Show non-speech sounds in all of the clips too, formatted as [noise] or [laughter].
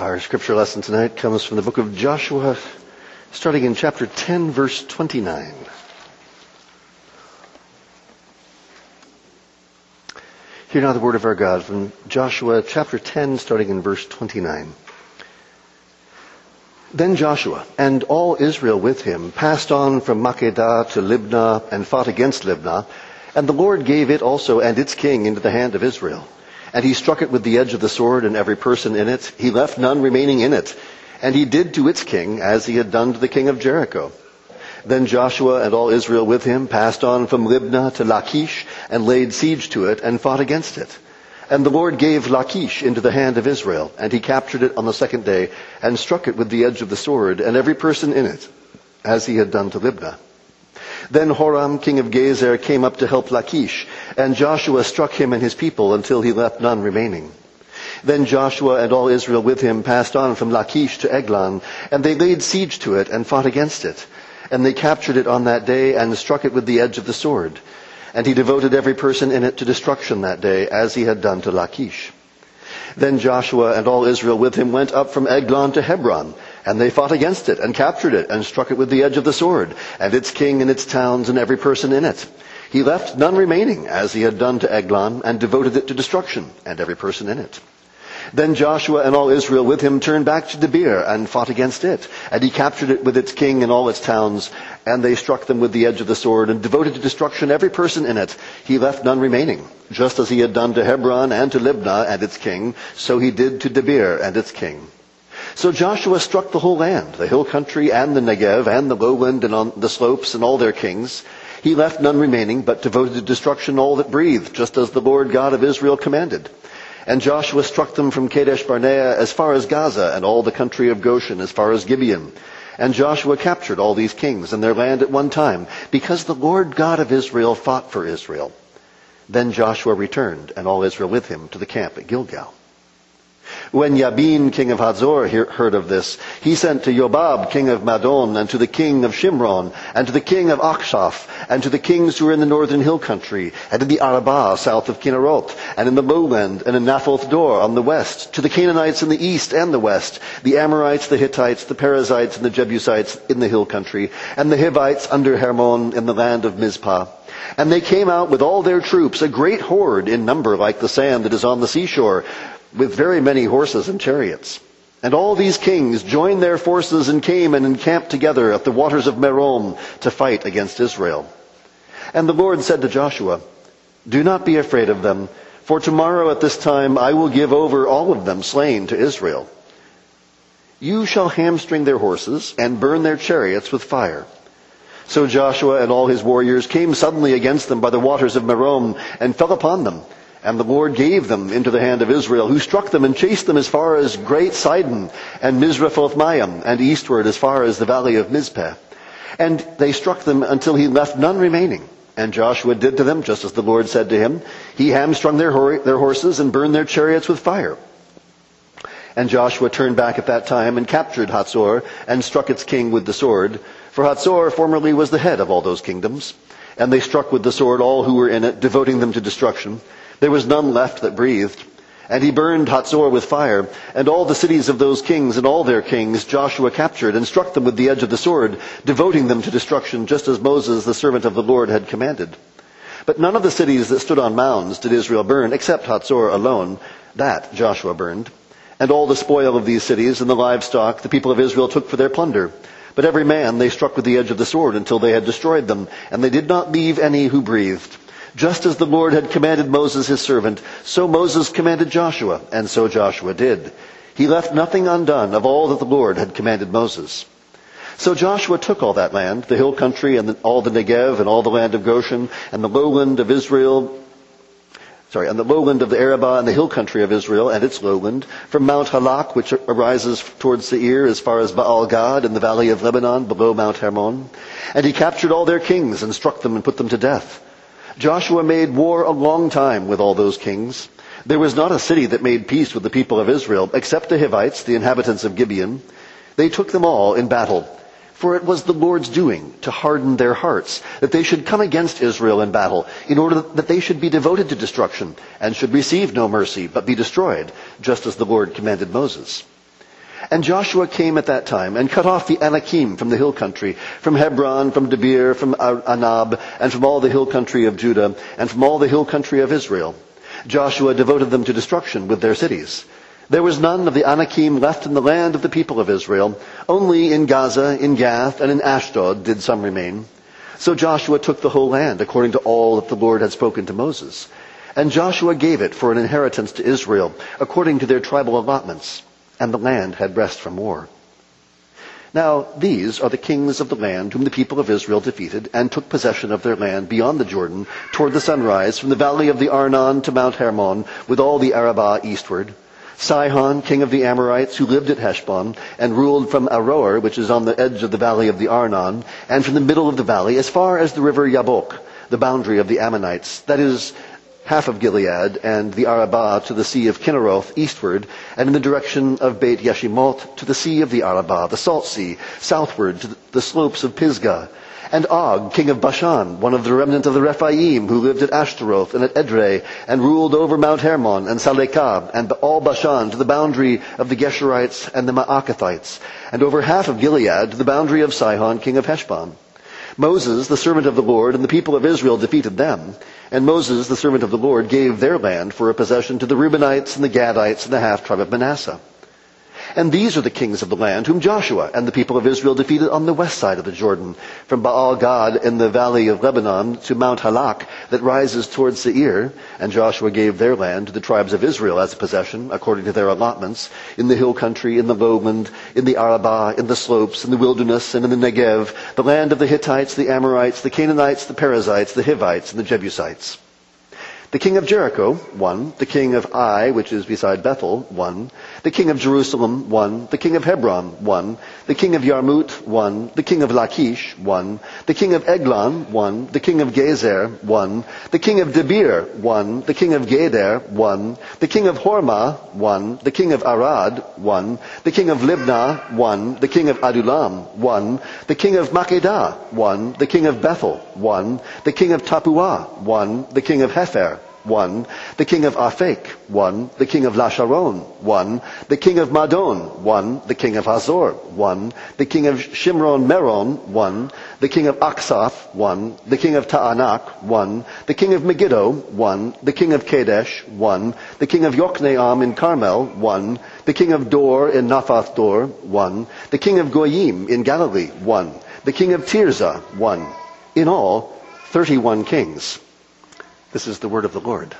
Our scripture lesson tonight comes from the book of Joshua, starting in chapter 10, verse 29. Hear now the word of our God from Joshua chapter 10, starting in verse 29. Then Joshua and all Israel with him passed on from Makkedah to Libnah and fought against Libnah, and the Lord gave it also and its king into the hand of Israel. And he struck it with the edge of the sword and every person in it. He left none remaining in it. And he did to its king as he had done to the king of Jericho. Then Joshua and all Israel with him passed on from Libnah to Lachish and laid siege to it and fought against it. And the Lord gave Lachish into the hand of Israel, and he captured it on the second day and struck it with the edge of the sword and every person in it, as he had done to Libnah. Then Horam, king of Gezer, came up to help Lachish, and Joshua struck him and his people until he left none remaining. Then Joshua and all Israel with him passed on from Lachish to Eglon, and they laid siege to it and fought against it. And they captured it on that day and struck it with the edge of the sword. And he devoted every person in it to destruction that day, as he had done to Lachish. Then Joshua and all Israel with him went up from Eglon to Hebron, and they fought against it, and captured it, and struck it with the edge of the sword, and its king and its towns, and every person in it. He left none remaining, as he had done to Eglon, and devoted it to destruction, and every person in it. Then Joshua and all Israel with him turned back to Debir and fought against it. And he captured it with its king and all its towns. And they struck them with the edge of the sword and devoted to destruction every person in it. He left none remaining. Just as he had done to Hebron and to Libnah and its king, so he did to Debir and its king. So Joshua struck the whole land, the hill country and the Negev and the lowland and on the slopes and all their kings. He left none remaining, but devoted to destruction all that breathed, just as the Lord God of Israel commanded. And Joshua struck them from Kadesh Barnea as far as Gaza and all the country of Goshen as far as Gibeon. And Joshua captured all these kings and their land at one time, because the Lord God of Israel fought for Israel. Then Joshua returned, and all Israel with him, to the camp at Gilgal. When Yabin, king of Hazor, heard of this, he sent to Yobab, king of Madon, and to the king of Shimron, and to the king of Achshaph, and to the kings who were in the northern hill country, and in the Arabah, south of Kinneroth, and in the lowland, and in Naphoth Dor on the west, to the Canaanites in the east and the west, the Amorites, the Hittites, the Perizzites, and the Jebusites in the hill country, and the Hivites under Hermon in the land of Mizpah. And they came out with all their troops, a great horde in number like the sand that is on the seashore, with very many horses and chariots. And all these kings joined their forces and came and encamped together at the waters of Merom to fight against Israel. And the Lord said to Joshua, Do not be afraid of them, for tomorrow at this time I will give over all of them slain to Israel. You shall hamstring their horses and burn their chariots with fire. So Joshua and all his warriors came suddenly against them by the waters of Merom and fell upon them and the Lord gave them into the hand of Israel, who struck them and chased them as far as Great Sidon and Misrephoth Maim, and eastward as far as the valley of Mizpeh. And they struck them until he left none remaining. And Joshua did to them just as the Lord said to him. He hamstrung their, their horses and burned their chariots with fire. And Joshua turned back at that time and captured Hatzor and struck its king with the sword. For Hatzor formerly was the head of all those kingdoms. And they struck with the sword all who were in it, devoting them to destruction. There was none left that breathed. And he burned Hatzor with fire, and all the cities of those kings and all their kings Joshua captured and struck them with the edge of the sword, devoting them to destruction, just as Moses, the servant of the Lord, had commanded. But none of the cities that stood on mounds did Israel burn, except Hatzor alone. That Joshua burned. And all the spoil of these cities and the livestock the people of Israel took for their plunder. But every man they struck with the edge of the sword until they had destroyed them, and they did not leave any who breathed. Just as the Lord had commanded Moses his servant, so Moses commanded Joshua, and so Joshua did. He left nothing undone of all that the Lord had commanded Moses. So Joshua took all that land, the hill country and all the Negev and all the land of Goshen and the lowland of Israel, sorry, and the lowland of the Arabah and the hill country of Israel and its lowland, from Mount Halak, which arises towards the Seir as far as Baal Gad in the valley of Lebanon below Mount Hermon. And he captured all their kings and struck them and put them to death. Joshua made war a long time with all those kings. There was not a city that made peace with the people of Israel, except the Hivites, the inhabitants of Gibeon. They took them all in battle. For it was the Lord's doing to harden their hearts, that they should come against Israel in battle, in order that they should be devoted to destruction, and should receive no mercy, but be destroyed, just as the Lord commanded Moses. And Joshua came at that time and cut off the Anakim from the hill country, from Hebron, from Debir, from Anab, and from all the hill country of Judah, and from all the hill country of Israel. Joshua devoted them to destruction with their cities. There was none of the Anakim left in the land of the people of Israel. Only in Gaza, in Gath, and in Ashdod did some remain. So Joshua took the whole land according to all that the Lord had spoken to Moses. And Joshua gave it for an inheritance to Israel according to their tribal allotments and the land had rest from war. Now, these are the kings of the land whom the people of Israel defeated and took possession of their land beyond the Jordan toward the sunrise from the valley of the Arnon to Mount Hermon with all the Arabah eastward. Sihon, king of the Amorites, who lived at Heshbon and ruled from Aroer, which is on the edge of the valley of the Arnon, and from the middle of the valley as far as the river Yabok, the boundary of the Ammonites, that is half of Gilead and the Arabah to the Sea of Kinneroth eastward, and in the direction of Beit Yeshimoth to the Sea of the Arabah, the Salt Sea, southward to the slopes of Pisgah, and Og, king of Bashan, one of the remnant of the Rephaim, who lived at Ashtaroth and at Edrei, and ruled over Mount Hermon and Salekah, and all Bashan to the boundary of the Geshurites and the Maacathites, and over half of Gilead to the boundary of Sihon, king of Heshbon. Moses, the servant of the Lord, and the people of Israel defeated them. And Moses, the servant of the Lord, gave their land for a possession to the Reubenites and the Gadites and the half tribe of Manasseh. And these are the kings of the land whom Joshua and the people of Israel defeated on the west side of the Jordan, from Baal Gad in the valley of Lebanon to Mount Halak that rises towards Seir. And Joshua gave their land to the tribes of Israel as a possession, according to their allotments, in the hill country, in the lowland, in the Arabah, in the slopes, in the wilderness, and in the Negev, the land of the Hittites, the Amorites, the Canaanites, the Perizzites, the Hivites, and the Jebusites. The king of Jericho, one. The king of Ai, which is beside Bethel, one. The king of Jerusalem, one. The king of Hebron, one. The king of Yarmut, one. The king of Lachish, one. The king of Eglon, one. The king of Gezer, one. The king of Debir, one. The king of Geder, one. The king of Hormah, one. The king of Arad, one. The king of Libnah, one. The king of Adullam, one. The king of Makkedah, one. The king of Bethel, one. The king of Tappuah, one. The king of Hepher, one. The king of Aphek, one. The king of Lasharon, one. The king of Madon, one. The king of Hazor, one. The king of Shimron Meron, one. The king of Achshaph, one. The king of Ta'anak, one. The king of Megiddo, one. The king of Kadesh, one. The king of Yokneam in Carmel, one. The king of Dor in Naphath Dor, one. The king of Goyim in Galilee, one. The king of Tirzah, one. In all, 31 kings. This is the word of the Lord.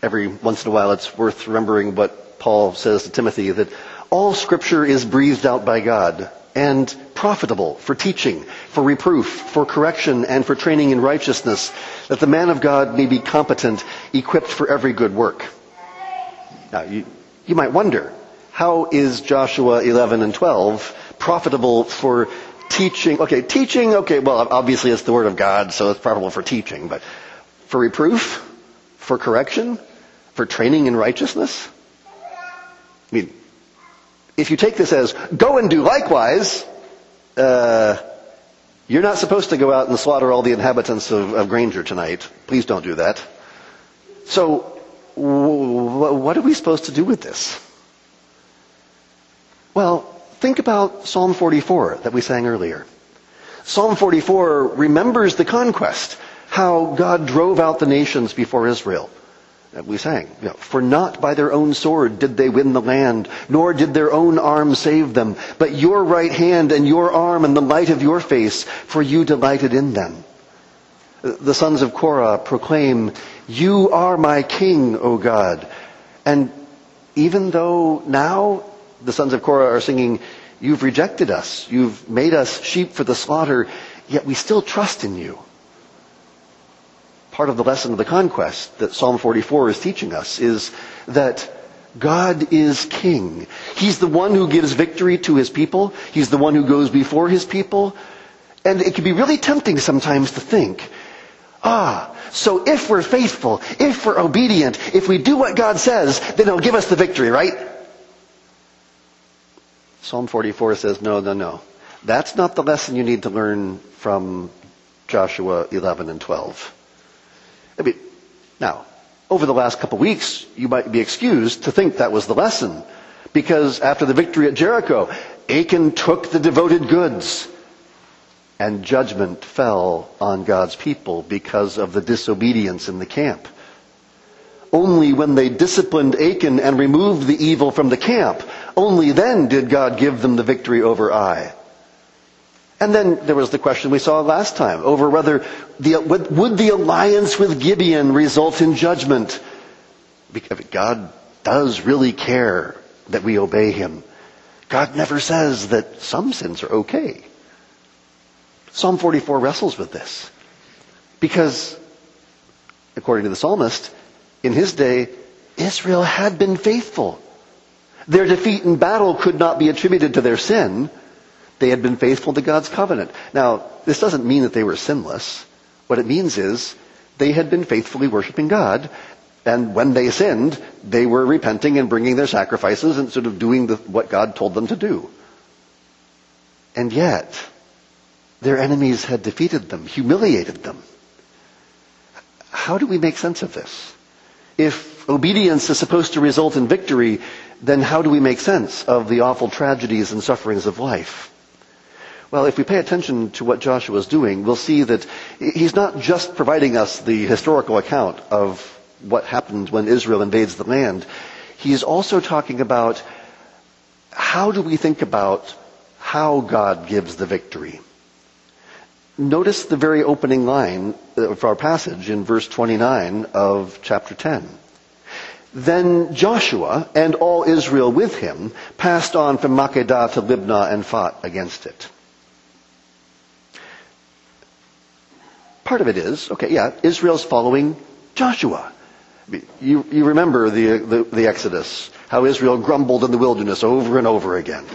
Every once in a while, it's worth remembering what Paul says to Timothy that all scripture is breathed out by God and profitable for teaching, for reproof, for correction, and for training in righteousness, that the man of God may be competent, equipped for every good work. Now, you, you might wonder, how is Joshua 11 and 12 profitable for teaching. Okay, teaching, okay, well, obviously it's the Word of God, so it's profitable for teaching, but for reproof, for correction, for training in righteousness? I mean, if you take this as, go and do likewise, uh, you're not supposed to go out and slaughter all the inhabitants of, of Granger tonight. Please don't do that. So, w- what are we supposed to do with this? Well, Think about Psalm 44 that we sang earlier. Psalm 44 remembers the conquest, how God drove out the nations before Israel. That we sang, you know, for not by their own sword did they win the land, nor did their own arm save them, but your right hand and your arm and the light of your face, for you delighted in them. The sons of Korah proclaim, you are my king, O God. And even though now the sons of Korah are singing, You've rejected us. You've made us sheep for the slaughter, yet we still trust in you. Part of the lesson of the conquest that Psalm 44 is teaching us is that God is king. He's the one who gives victory to his people. He's the one who goes before his people. And it can be really tempting sometimes to think, ah, so if we're faithful, if we're obedient, if we do what God says, then he'll give us the victory, right? Psalm 44 says, no, no, no. That's not the lesson you need to learn from Joshua 11 and 12. I mean, now, over the last couple of weeks, you might be excused to think that was the lesson. Because after the victory at Jericho, Achan took the devoted goods and judgment fell on God's people because of the disobedience in the camp. Only when they disciplined Achan and removed the evil from the camp, only then did God give them the victory over Ai. And then there was the question we saw last time over whether the, would the alliance with Gibeon result in judgment? Because God does really care that we obey Him. God never says that some sins are okay. Psalm 44 wrestles with this. Because, according to the psalmist, in his day, Israel had been faithful. Their defeat in battle could not be attributed to their sin. They had been faithful to God's covenant. Now, this doesn't mean that they were sinless. What it means is they had been faithfully worshiping God, and when they sinned, they were repenting and bringing their sacrifices and sort of doing the, what God told them to do. And yet, their enemies had defeated them, humiliated them. How do we make sense of this? If obedience is supposed to result in victory, then how do we make sense of the awful tragedies and sufferings of life? Well, if we pay attention to what Joshua is doing, we'll see that he's not just providing us the historical account of what happened when Israel invades the land. He's also talking about how do we think about how God gives the victory? Notice the very opening line of our passage in verse 29 of chapter 10. Then Joshua and all Israel with him passed on from Makkedah to Libnah and fought against it. Part of it is, okay, yeah, Israel's following Joshua. You, you remember the, the, the Exodus, how Israel grumbled in the wilderness over and over again.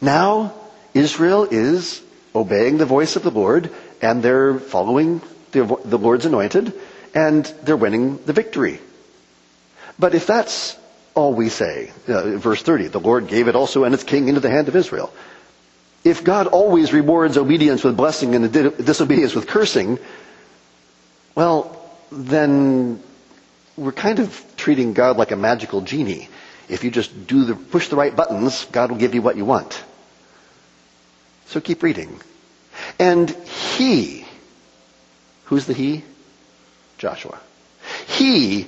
Now, Israel is obeying the voice of the Lord, and they're following the, the Lord's anointed, and they're winning the victory. But if that's all we say, uh, verse 30, the Lord gave it also and its king into the hand of Israel. If God always rewards obedience with blessing and disobedience with cursing, well, then we're kind of treating God like a magical genie. If you just do the, push the right buttons, God will give you what you want. So keep reading. And he, who's the he? Joshua. He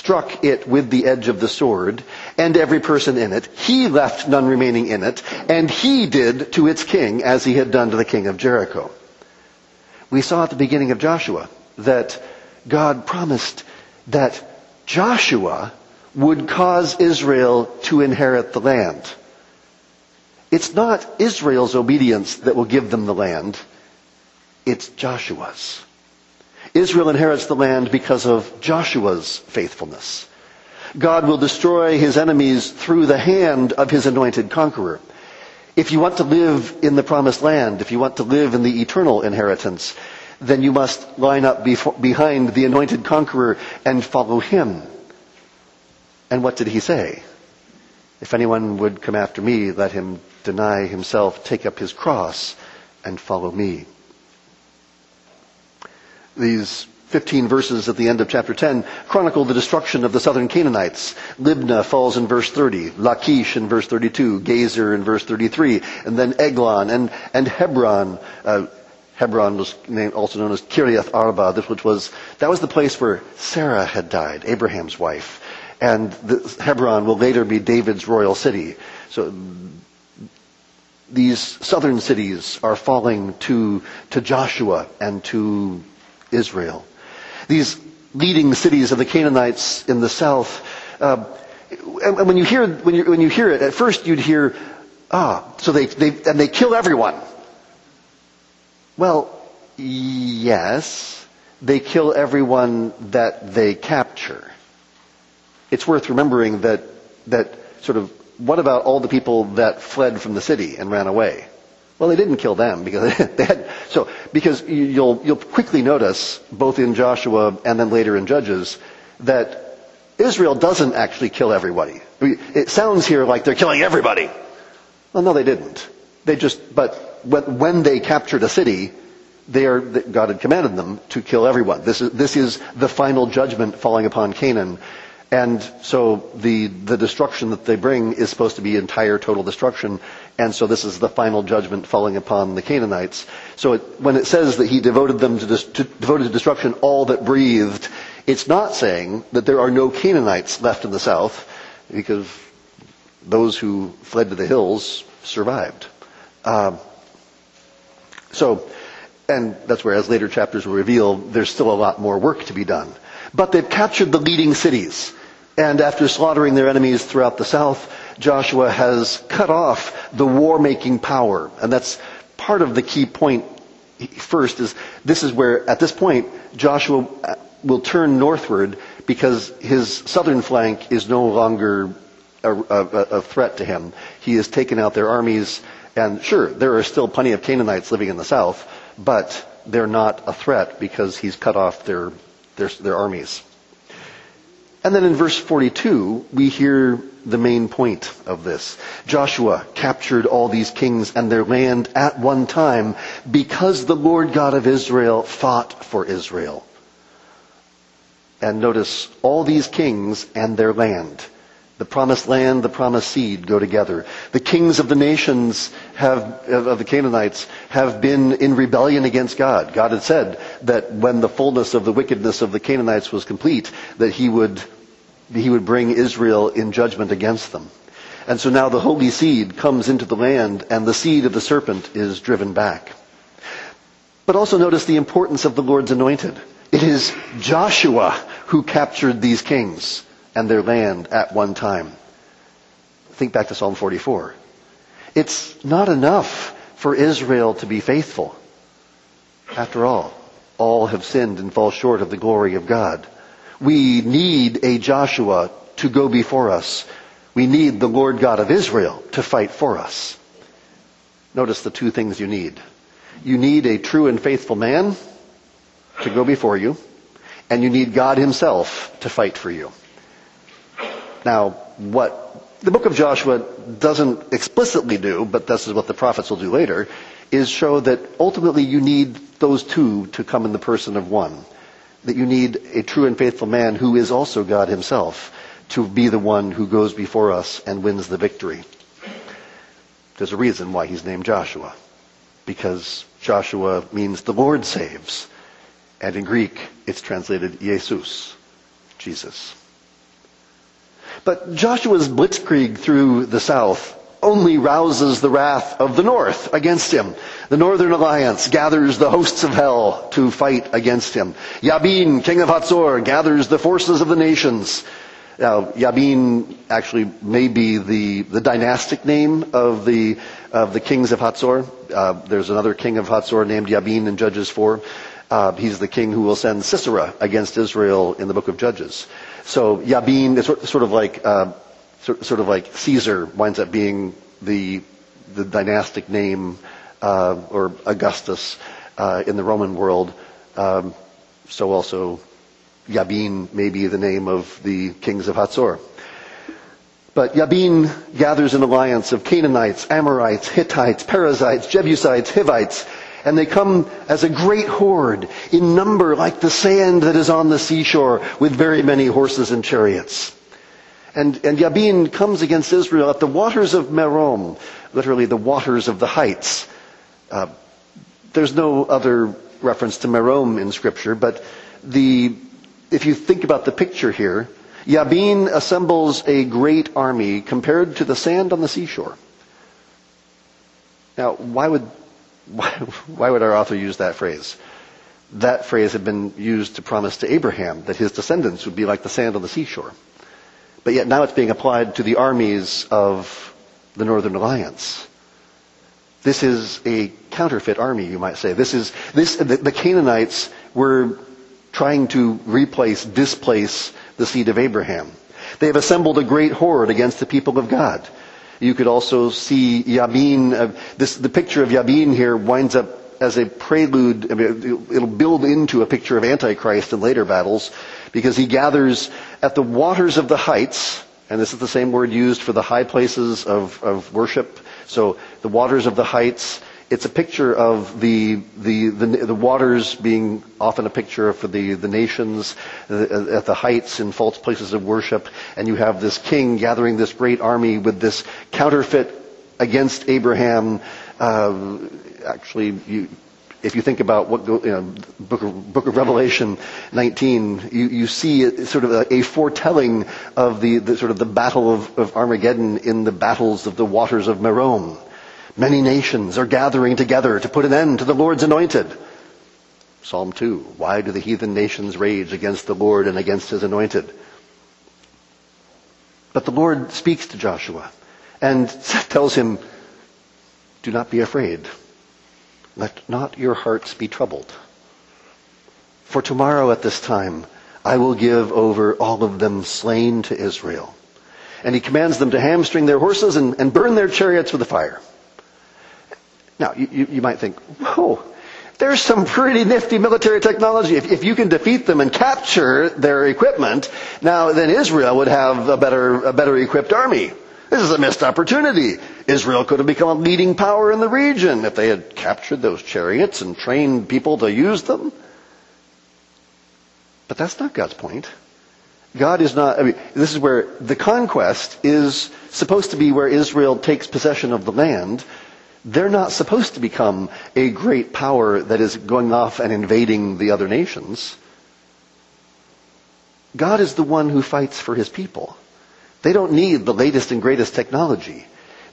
struck it with the edge of the sword, and every person in it. He left none remaining in it, and he did to its king as he had done to the king of Jericho. We saw at the beginning of Joshua that God promised that Joshua would cause Israel to inherit the land. It's not Israel's obedience that will give them the land. It's Joshua's. Israel inherits the land because of Joshua's faithfulness. God will destroy his enemies through the hand of his anointed conqueror. If you want to live in the promised land, if you want to live in the eternal inheritance, then you must line up before, behind the anointed conqueror and follow him. And what did he say? If anyone would come after me, let him deny himself, take up his cross, and follow me these 15 verses at the end of chapter 10 chronicle the destruction of the southern Canaanites. Libnah falls in verse 30, Lachish in verse 32, Gezer in verse 33, and then Eglon and, and Hebron. Uh, Hebron was named, also known as Kiriath Arba, which was, that was the place where Sarah had died, Abraham's wife. And the, Hebron will later be David's royal city. So these southern cities are falling to, to Joshua and to Israel. These leading cities of the Canaanites in the south. Uh, and when you hear when you when you hear it, at first you'd hear, ah, so they they and they kill everyone. Well, yes, they kill everyone that they capture. It's worth remembering that that sort of what about all the people that fled from the city and ran away? Well, they didn't kill them because [laughs] they had, so, because you'll, you'll quickly notice, both in Joshua and then later in Judges, that Israel doesn't actually kill everybody. It sounds here like they're killing everybody. Well, no, they didn't. They just, but when they captured a city, they are, God had commanded them to kill everyone. This is, this is the final judgment falling upon Canaan. And so the, the destruction that they bring is supposed to be entire total destruction. And so this is the final judgment falling upon the Canaanites. So it, when it says that he devoted them to, dis, to, devoted to destruction all that breathed, it's not saying that there are no Canaanites left in the south because those who fled to the hills survived. Uh, so, and that's where, as later chapters will reveal, there's still a lot more work to be done. But they've captured the leading cities. And after slaughtering their enemies throughout the south, Joshua has cut off the war-making power. And that's part of the key point first is this is where, at this point, Joshua uh, will turn northward because his southern flank is no longer a, a, a, threat to him. He has taken out their armies, and sure, there are still plenty of Canaanites living in the south, but they're not a threat because he's cut off their, their, their armies. And then in verse 42, we hear the main point of this. Joshua captured all these kings and their land at one time because the Lord God of Israel fought for Israel. And notice all these kings and their land. The promised land, the promised seed go together. The kings of the nations have, of the Canaanites have been in rebellion against God. God had said that when the fullness of the wickedness of the Canaanites was complete, that he would, he would bring Israel in judgment against them. And so now the holy seed comes into the land and the seed of the serpent is driven back. But also notice the importance of the Lord's anointed. It is Joshua who captured these kings and their land at one time. Think back to Psalm 44. It's not enough for Israel to be faithful. After all, all have sinned and fall short of the glory of God. We need a Joshua to go before us. We need the Lord God of Israel to fight for us. Notice the two things you need. You need a true and faithful man to go before you, and you need God himself to fight for you. Now, what the book of Joshua doesn't explicitly do, but this is what the prophets will do later, is show that ultimately you need those two to come in the person of one. That you need a true and faithful man who is also God himself to be the one who goes before us and wins the victory. There's a reason why he's named Joshua. Because Joshua means the Lord saves. And in Greek, it's translated Jesus, Jesus. But Joshua's blitzkrieg through the south only rouses the wrath of the north against him. The northern alliance gathers the hosts of hell to fight against him. Yabin, king of Hatzor, gathers the forces of the nations. Now, Yabin actually may be the, the dynastic name of the, of the kings of Hatzor. Uh, there's another king of Hatzor named Yabin in Judges 4. Uh, he's the king who will send Sisera against Israel in the book of Judges. So Yabin is sort of like uh, sort of like Caesar winds up being the the dynastic name uh, or Augustus uh, in the Roman world. Um, so also Yabin may be the name of the kings of Hatzor. But Yabin gathers an alliance of Canaanites, Amorites, Hittites, Perizzites, Jebusites, Hivites, and they come as a great horde in number like the sand that is on the seashore with very many horses and chariots. And, and Yabin comes against Israel at the waters of Merom, literally the waters of the heights. Uh, there's no other reference to Merom in scripture, but the, if you think about the picture here, Yabin assembles a great army compared to the sand on the seashore. Now, why would why, why would our author use that phrase? That phrase had been used to promise to Abraham that his descendants would be like the sand on the seashore. But yet now it's being applied to the armies of the Northern Alliance. This is a counterfeit army, you might say. This is, this, the, the Canaanites were trying to replace, displace the seed of Abraham. They have assembled a great horde against the people of God. You could also see Yabin, uh, this, the picture of Yabin here winds up as a prelude, I mean, it'll build into a picture of Antichrist in later battles, because he gathers at the waters of the heights, and this is the same word used for the high places of, of worship. So the waters of the heights It's a picture of the, the, the, the waters being often a picture for the, the nations uh, at the heights in false places of worship. And you have this king gathering this great army with this counterfeit against Abraham. Uh, actually, you, if you think about what you know, book of, book of Revelation 19, you, you see sort of a, a foretelling of the, the, sort of the battle of, of Armageddon in the battles of the waters of Merom. Many nations are gathering together to put an end to the Lord's anointed. Psalm 2. Why do the heathen nations rage against the Lord and against his anointed? But the Lord speaks to Joshua and [laughs] tells him, do not be afraid. Let not your hearts be troubled. For tomorrow at this time, I will give over all of them slain to Israel. And he commands them to hamstring their horses and, and burn their chariots with the fire. Now, you, you might think, whoa, there's some pretty nifty military technology. If, if, you can defeat them and capture their equipment, now then Israel would have a better, a better equipped army. This is a missed opportunity. Israel could have become a leading power in the region if they had captured those chariots and trained people to use them. But that's not God's point. God is not, I mean, this is where the conquest is supposed to be where Israel takes possession of the land, they're not supposed to become a great power that is going off and invading the other nations. God is the one who fights for his people. They don't need the latest and greatest technology.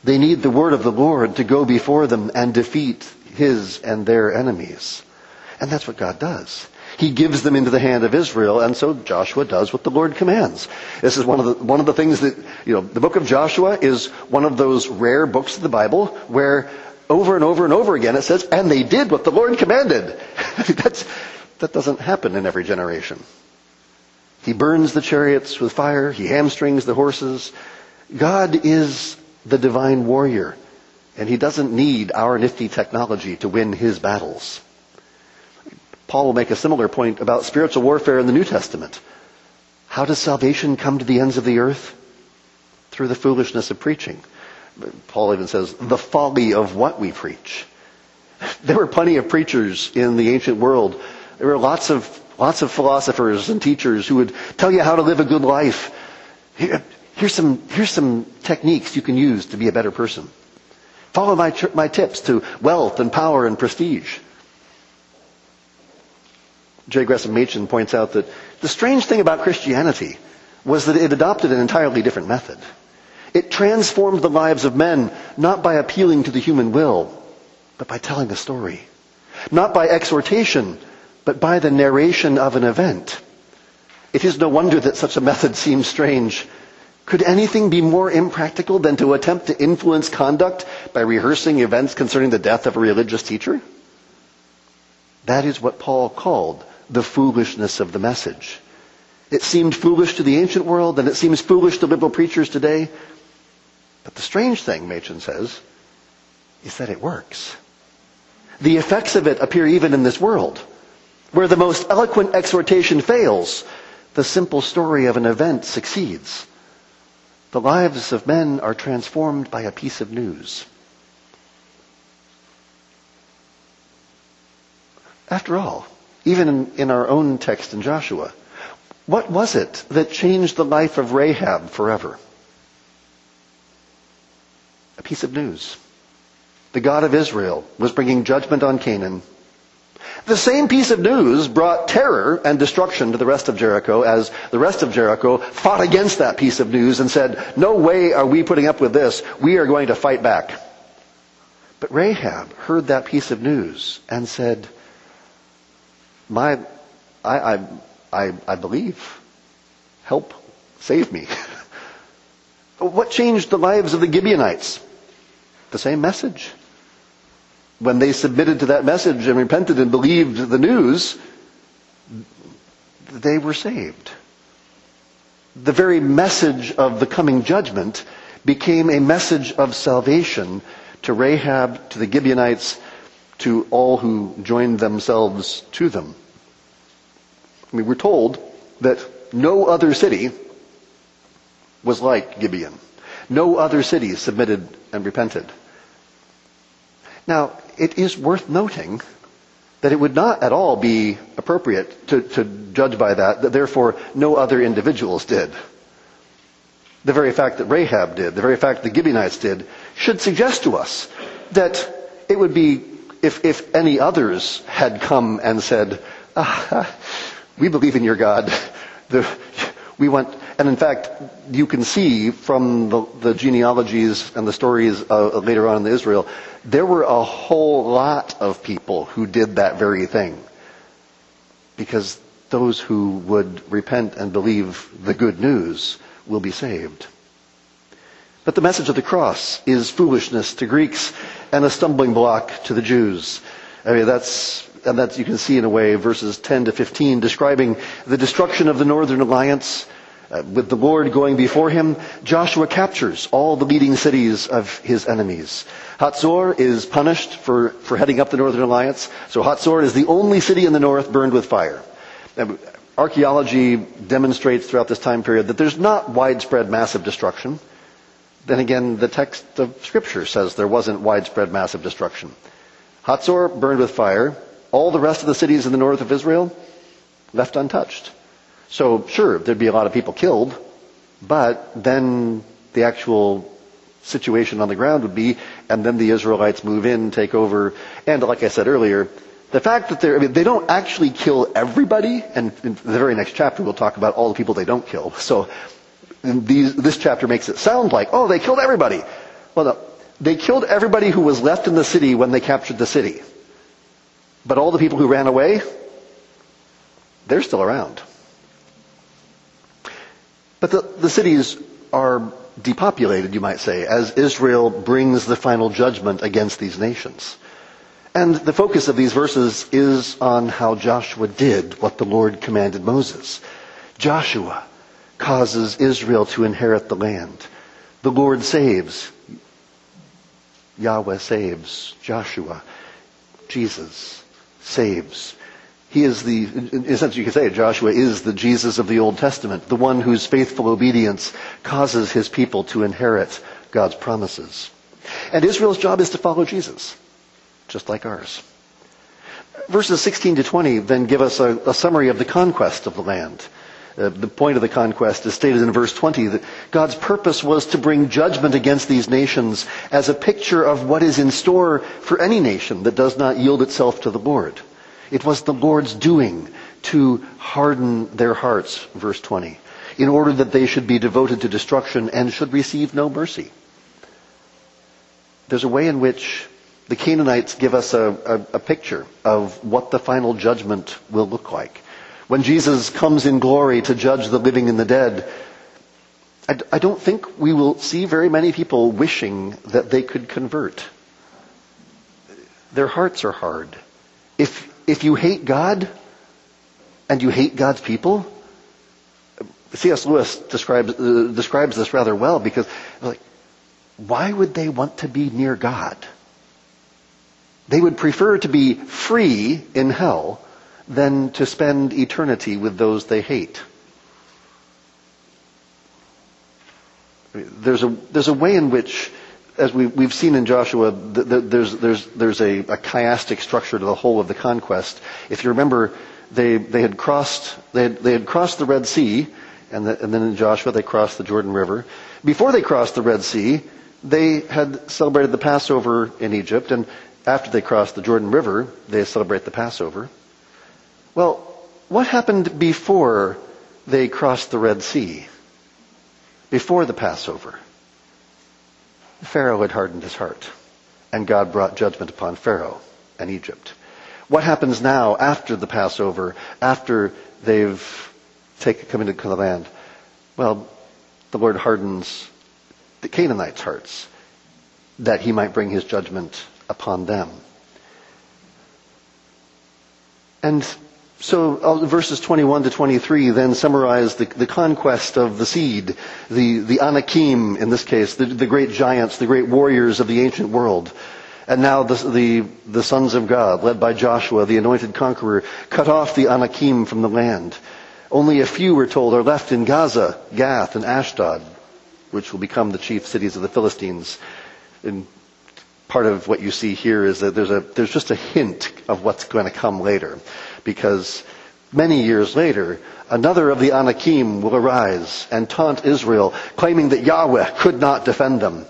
They need the word of the Lord to go before them and defeat his and their enemies. And that's what God does. He gives them into the hand of Israel, and so Joshua does what the Lord commands. This is one of the, one of the things that, you know, the book of Joshua is one of those rare books of the Bible where over and over and over again it says, and they did what the Lord commanded. [laughs] That's, that doesn't happen in every generation. He burns the chariots with fire. He hamstrings the horses. God is the divine warrior, and he doesn't need our nifty technology to win his battles. Paul will make a similar point about spiritual warfare in the New Testament. How does salvation come to the ends of the earth? Through the foolishness of preaching. Paul even says, the folly of what we preach. [laughs] There were plenty of preachers in the ancient world. There were lots of, lots of philosophers and teachers who would tell you how to live a good life. Here, here's some, here's some techniques you can use to be a better person. Follow my, my tips to wealth and power and prestige. J. Gresham Machen points out that the strange thing about Christianity was that it adopted an entirely different method. It transformed the lives of men not by appealing to the human will, but by telling a story. Not by exhortation, but by the narration of an event. It is no wonder that such a method seems strange. Could anything be more impractical than to attempt to influence conduct by rehearsing events concerning the death of a religious teacher? That is what Paul called the foolishness of the message. It seemed foolish to the ancient world, and it seems foolish to liberal preachers today. But the strange thing, Machen says, is that it works. The effects of it appear even in this world. Where the most eloquent exhortation fails, the simple story of an event succeeds. The lives of men are transformed by a piece of news. After all, even in, in our own text in Joshua. What was it that changed the life of Rahab forever? A piece of news. The God of Israel was bringing judgment on Canaan. The same piece of news brought terror and destruction to the rest of Jericho as the rest of Jericho fought against that piece of news and said, no way are we putting up with this. We are going to fight back. But Rahab heard that piece of news and said, my, I, I, I, I believe. Help save me. [laughs] what changed the lives of the Gibeonites? The same message. When they submitted to that message and repented and believed the news, they were saved. The very message of the coming judgment became a message of salvation to Rahab, to the Gibeonites, to all who joined themselves to them. I mean, we're told that no other city was like Gibeon. No other city submitted and repented. Now, it is worth noting that it would not at all be appropriate to, to judge by that, that therefore no other individuals did. The very fact that Rahab did, the very fact that the Gibeonites did, should suggest to us that it would be, if, if any others had come and said, ah, we believe in your God, the, we want, and in fact, you can see from the, the genealogies and the stories later on in Israel, there were a whole lot of people who did that very thing. Because those who would repent and believe the good news will be saved. But the message of the cross is foolishness to Greeks and a stumbling block to the Jews. I mean, that's, and that's, you can see in a way verses 10 to 15 describing the destruction of the Northern Alliance. Uh, with the Lord going before him, Joshua captures all the leading cities of his enemies. Hatzor is punished for, for heading up the Northern Alliance. So Hatzor is the only city in the north burned with fire. Now, archaeology demonstrates throughout this time period that there's not widespread massive destruction. Then again, the text of Scripture says there wasn't widespread massive destruction. Hatzor burned with fire. All the rest of the cities in the north of Israel left untouched. So sure, there'd be a lot of people killed, but then the actual situation on the ground would be, and then the Israelites move in, take over, and like I said earlier, the fact that they're, I mean, they don't actually kill everybody, and in the very next chapter we'll talk about all the people they don't kill. [laughs] So these, this chapter makes it sound like, oh, they killed everybody. Well, no. They killed everybody who was left in the city when they captured the city. But all the people who ran away, they're still around. But the, the cities are depopulated, you might say, as Israel brings the final judgment against these nations. And the focus of these verses is on how Joshua did what the Lord commanded Moses. Joshua causes Israel to inherit the land. The Lord saves. Yahweh saves. Joshua. Jesus saves. He is the, in a sense you could say, Joshua is the Jesus of the Old Testament, the one whose faithful obedience causes his people to inherit God's promises. And Israel's job is to follow Jesus, just like ours. Verses 16 to 20 then give us a, a summary of the conquest of the land. Uh, the point of the conquest is stated in verse 20 that God's purpose was to bring judgment against these nations as a picture of what is in store for any nation that does not yield itself to the Lord. It was the Lord's doing to harden their hearts, verse 20, in order that they should be devoted to destruction and should receive no mercy. There's a way in which the Canaanites give us a, a, a picture of what the final judgment will look like. When Jesus comes in glory to judge the living and the dead, I, I don't think we will see very many people wishing that they could convert. Their hearts are hard. If, if you hate God and you hate God's people, C.S. Lewis describes, uh, describes this rather well because, like, why would they want to be near God? They would prefer to be free in hell than to spend eternity with those they hate. There's a, there's a way in which as we, we've seen in Joshua, the, the, there's, there's, there's a, a chiastic structure to the whole of the conquest. If you remember, they, they had crossed, they had, they had crossed the Red Sea, and, the, and then in Joshua they crossed the Jordan River. Before they crossed the Red Sea, they had celebrated the Passover in Egypt, and after they crossed the Jordan River, they celebrate the Passover. Well, what happened before they crossed the Red Sea? Before the Passover? Pharaoh had hardened his heart, and God brought judgment upon Pharaoh and Egypt. What happens now after the Passover, after they've taken, come into the land? Well, the Lord hardens the Canaanites' hearts that he might bring his judgment upon them. And so uh, verses 21 to 23 then summarize the, the, conquest of the seed, the, the Anakim in this case, the, the great giants, the great warriors of the ancient world. And now the, the, the sons of God, led by Joshua, the anointed conqueror, cut off the Anakim from the land. Only a few, we're told, are left in Gaza, Gath, and Ashdod, which will become the chief cities of the Philistines. Part of what you see here is that there's a there's just a hint of what's going to come later, because many years later, another of the Anakim will arise and taunt Israel, claiming that Yahweh could not defend them.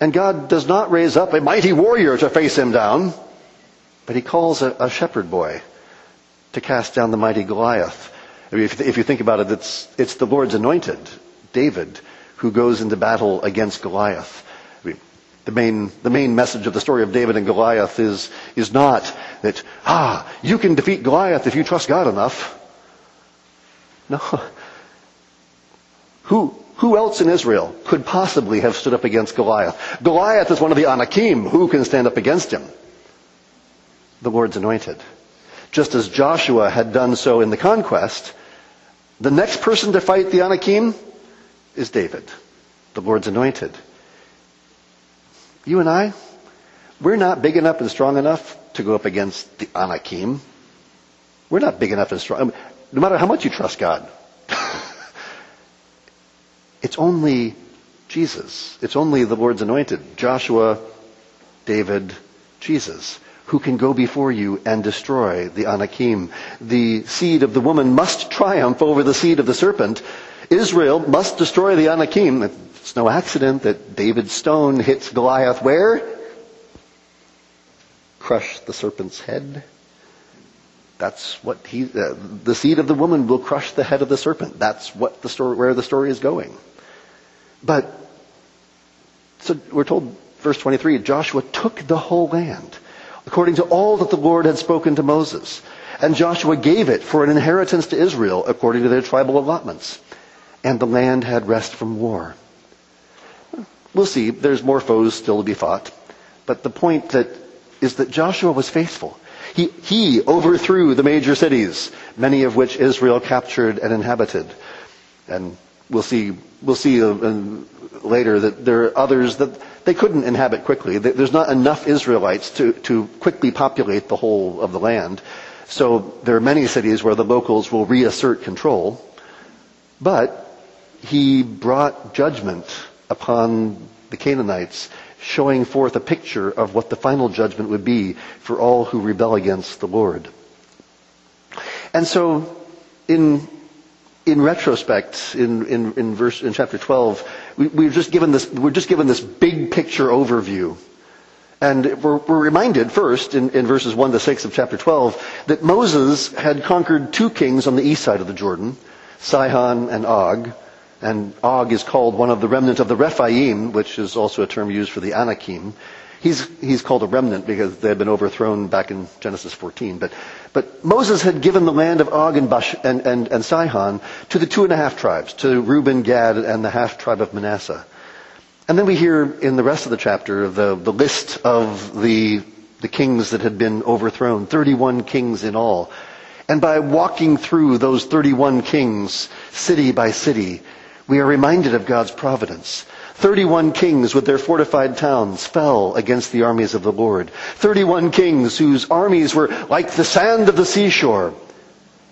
And God does not raise up a mighty warrior to face him down, but he calls a, a shepherd boy to cast down the mighty Goliath. I mean, if, if you think about it, it's, it's the Lord's anointed, David, who goes into battle against Goliath. The main, the main message of the story of David and Goliath is, is not that, ah, you can defeat Goliath if you trust God enough. No. Who, who else in Israel could possibly have stood up against Goliath? Goliath is one of the Anakim. Who can stand up against him? The Lord's anointed. Just as Joshua had done so in the conquest, the next person to fight the Anakim is David, the Lord's anointed. You and I, we're not big enough and strong enough to go up against the Anakim. We're not big enough and strong. No matter how much you trust God. [laughs] it's only Jesus. It's only the Lord's anointed. Joshua, David, Jesus who can go before you and destroy the Anakim. The seed of the woman must triumph over the seed of the serpent. Israel must destroy the Anakim. It's no accident that David's stone hits Goliath where? Crush the serpent's head. That's what he, uh, the seed of the woman will crush the head of the serpent. That's what the story, where the story is going. But, so we're told, verse 23, Joshua took the whole land according to all that the Lord had spoken to Moses. And Joshua gave it for an inheritance to Israel according to their tribal allotments. And the land had rest from war. We'll see. There's more foes still to be fought. But the point that is that Joshua was faithful. He, he overthrew the major cities, many of which Israel captured and inhabited. And we'll see, we'll see uh, later that there are others that they couldn't inhabit quickly. There's not enough Israelites to, to quickly populate the whole of the land. So there are many cities where the locals will reassert control. But he brought judgment upon the Canaanites, showing forth a picture of what the final judgment would be for all who rebel against the Lord. And so, in in retrospect, in, in, in verse in chapter 12, we, we're just given this we're just given this big picture overview. And we're, we're reminded first in, in verses 1 to 6 of chapter 12 that Moses had conquered two kings on the east side of the Jordan, Sihon and Og. And Og is called one of the remnant of the Rephaim, which is also a term used for the Anakim. He's, he's called a remnant because they had been overthrown back in Genesis 14. But, but Moses had given the land of Og and, Bash, and, and, and Sihon to the two and a half tribes, to Reuben, Gad, and the half tribe of Manasseh. And then we hear in the rest of the chapter the, the list of the, the kings that had been overthrown, 31 kings in all. And by walking through those 31 kings, city by city, we are reminded of God's providence. 31 kings with their fortified towns fell against the armies of the Lord. 31 kings whose armies were like the sand of the seashore.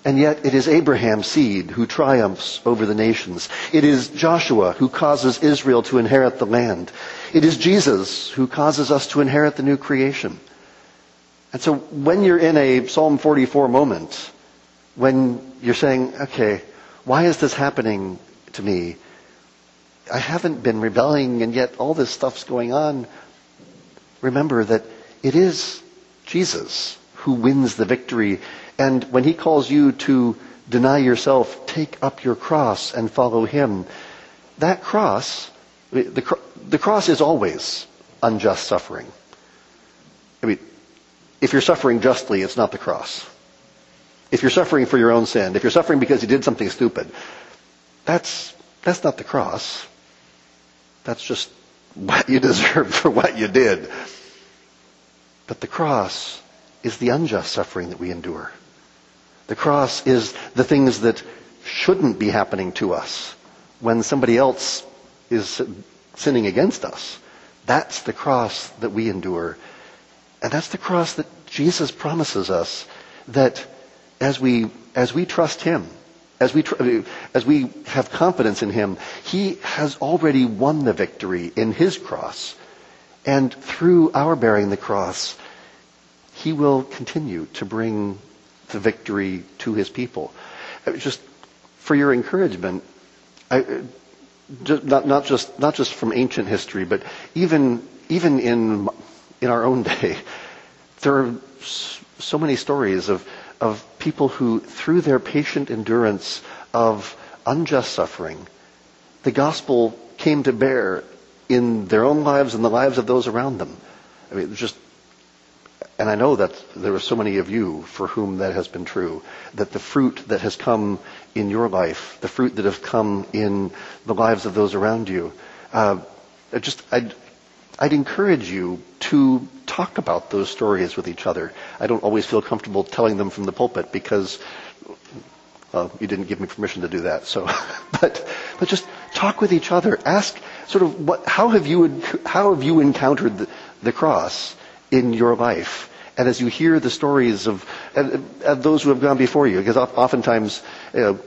And yet it is Abraham's seed who triumphs over the nations. It is Joshua who causes Israel to inherit the land. It is Jesus who causes us to inherit the new creation. And so when you're in a Psalm 44 moment, when you're saying, okay, why is this happening to me? I haven't been rebelling and yet all this stuff's going on. Remember that it is Jesus who wins the victory. And when he calls you to deny yourself, take up your cross and follow him, that cross, the, the cross is always unjust suffering. I mean, if you're suffering justly, it's not the cross. If you're suffering for your own sin, if you're suffering because you did something stupid, that's, that's not the cross. That's just what you [laughs] deserve for what you did. But the cross is the unjust suffering that we endure. The cross is the things that shouldn't be happening to us when somebody else is sinning against us. That's the cross that we endure. And that's the cross that Jesus promises us that as we, as we trust Him, as we, as we have confidence in Him, He has already won the victory in His cross. And through our bearing the cross, he will continue to bring the victory to his people. Uh, just for your encouragement, I, uh, not, not, just, not just from ancient history, but even, even in, in our own [laughs] day, there are so many stories of, of people who, through their patient endurance of unjust suffering, the gospel came to bear in their own lives and the lives of those around them. I mean, just, and I know that there are so many of you for whom that has been true, that the fruit that has come in your life, the fruit that has come in the lives of those around you, uh, just, I'd, I'd encourage you to talk about those stories with each other. I don't always feel comfortable telling them from the pulpit because well, you didn't give me permission to do that. So, [laughs] but but just talk with each other. Ask sort of what how have you how have you encountered the, the cross in your life? And as you hear the stories of, of those who have gone before you, because oftentimes you know,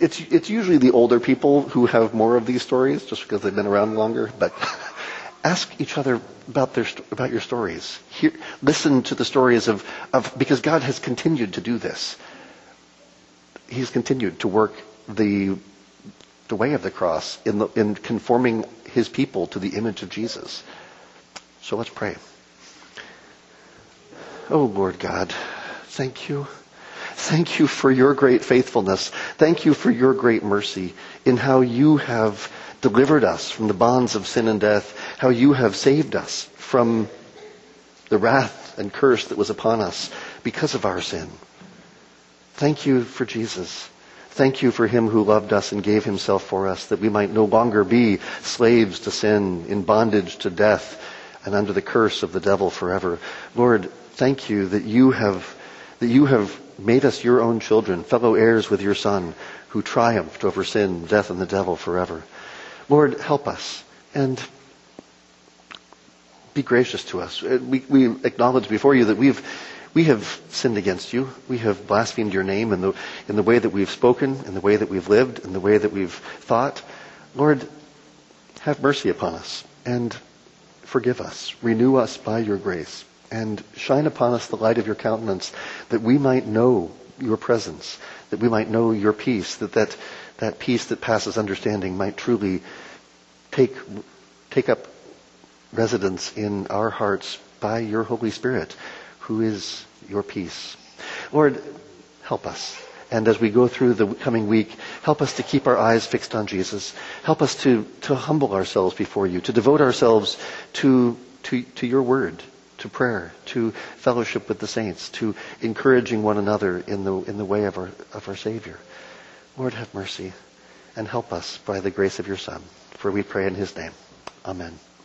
it's it's usually the older people who have more of these stories, just because they've been around longer. But [laughs] ask each other about their about your stories. Hear, listen to the stories of, of because God has continued to do this. He's continued to work the the way of the cross in the, in conforming His people to the image of Jesus. So let's pray. Oh Lord God, thank you. Thank you for your great faithfulness. Thank you for your great mercy in how you have delivered us from the bonds of sin and death, how you have saved us from the wrath and curse that was upon us because of our sin. Thank you for Jesus. Thank you for him who loved us and gave himself for us that we might no longer be slaves to sin, in bondage to death, and under the curse of the devil forever. Lord, thank you that you have, that you have made us your own children, fellow heirs with your son, who triumphed over sin, death, and the devil forever. Lord, help us and be gracious to us. Uh, we, we acknowledge before you that we've we have sinned against you. We have blasphemed your name in the, in the way that we've spoken, in the way that we've lived, in the way that we've thought. Lord, have mercy upon us and forgive us. Renew us by your grace and shine upon us the light of your countenance that we might know your presence, that we might know your peace, that that, that peace that passes understanding might truly take, take up residence in our hearts by your Holy Spirit, who is your peace. Lord, help us. And as we go through the coming week, help us to keep our eyes fixed on Jesus. Help us to, to humble ourselves before you, to devote ourselves to, to, to your word, to prayer, to fellowship with the saints, to encouraging one another in the, in the way of our, of our Savior. Lord, have mercy and help us by the grace of your Son. For we pray in his name. Amen.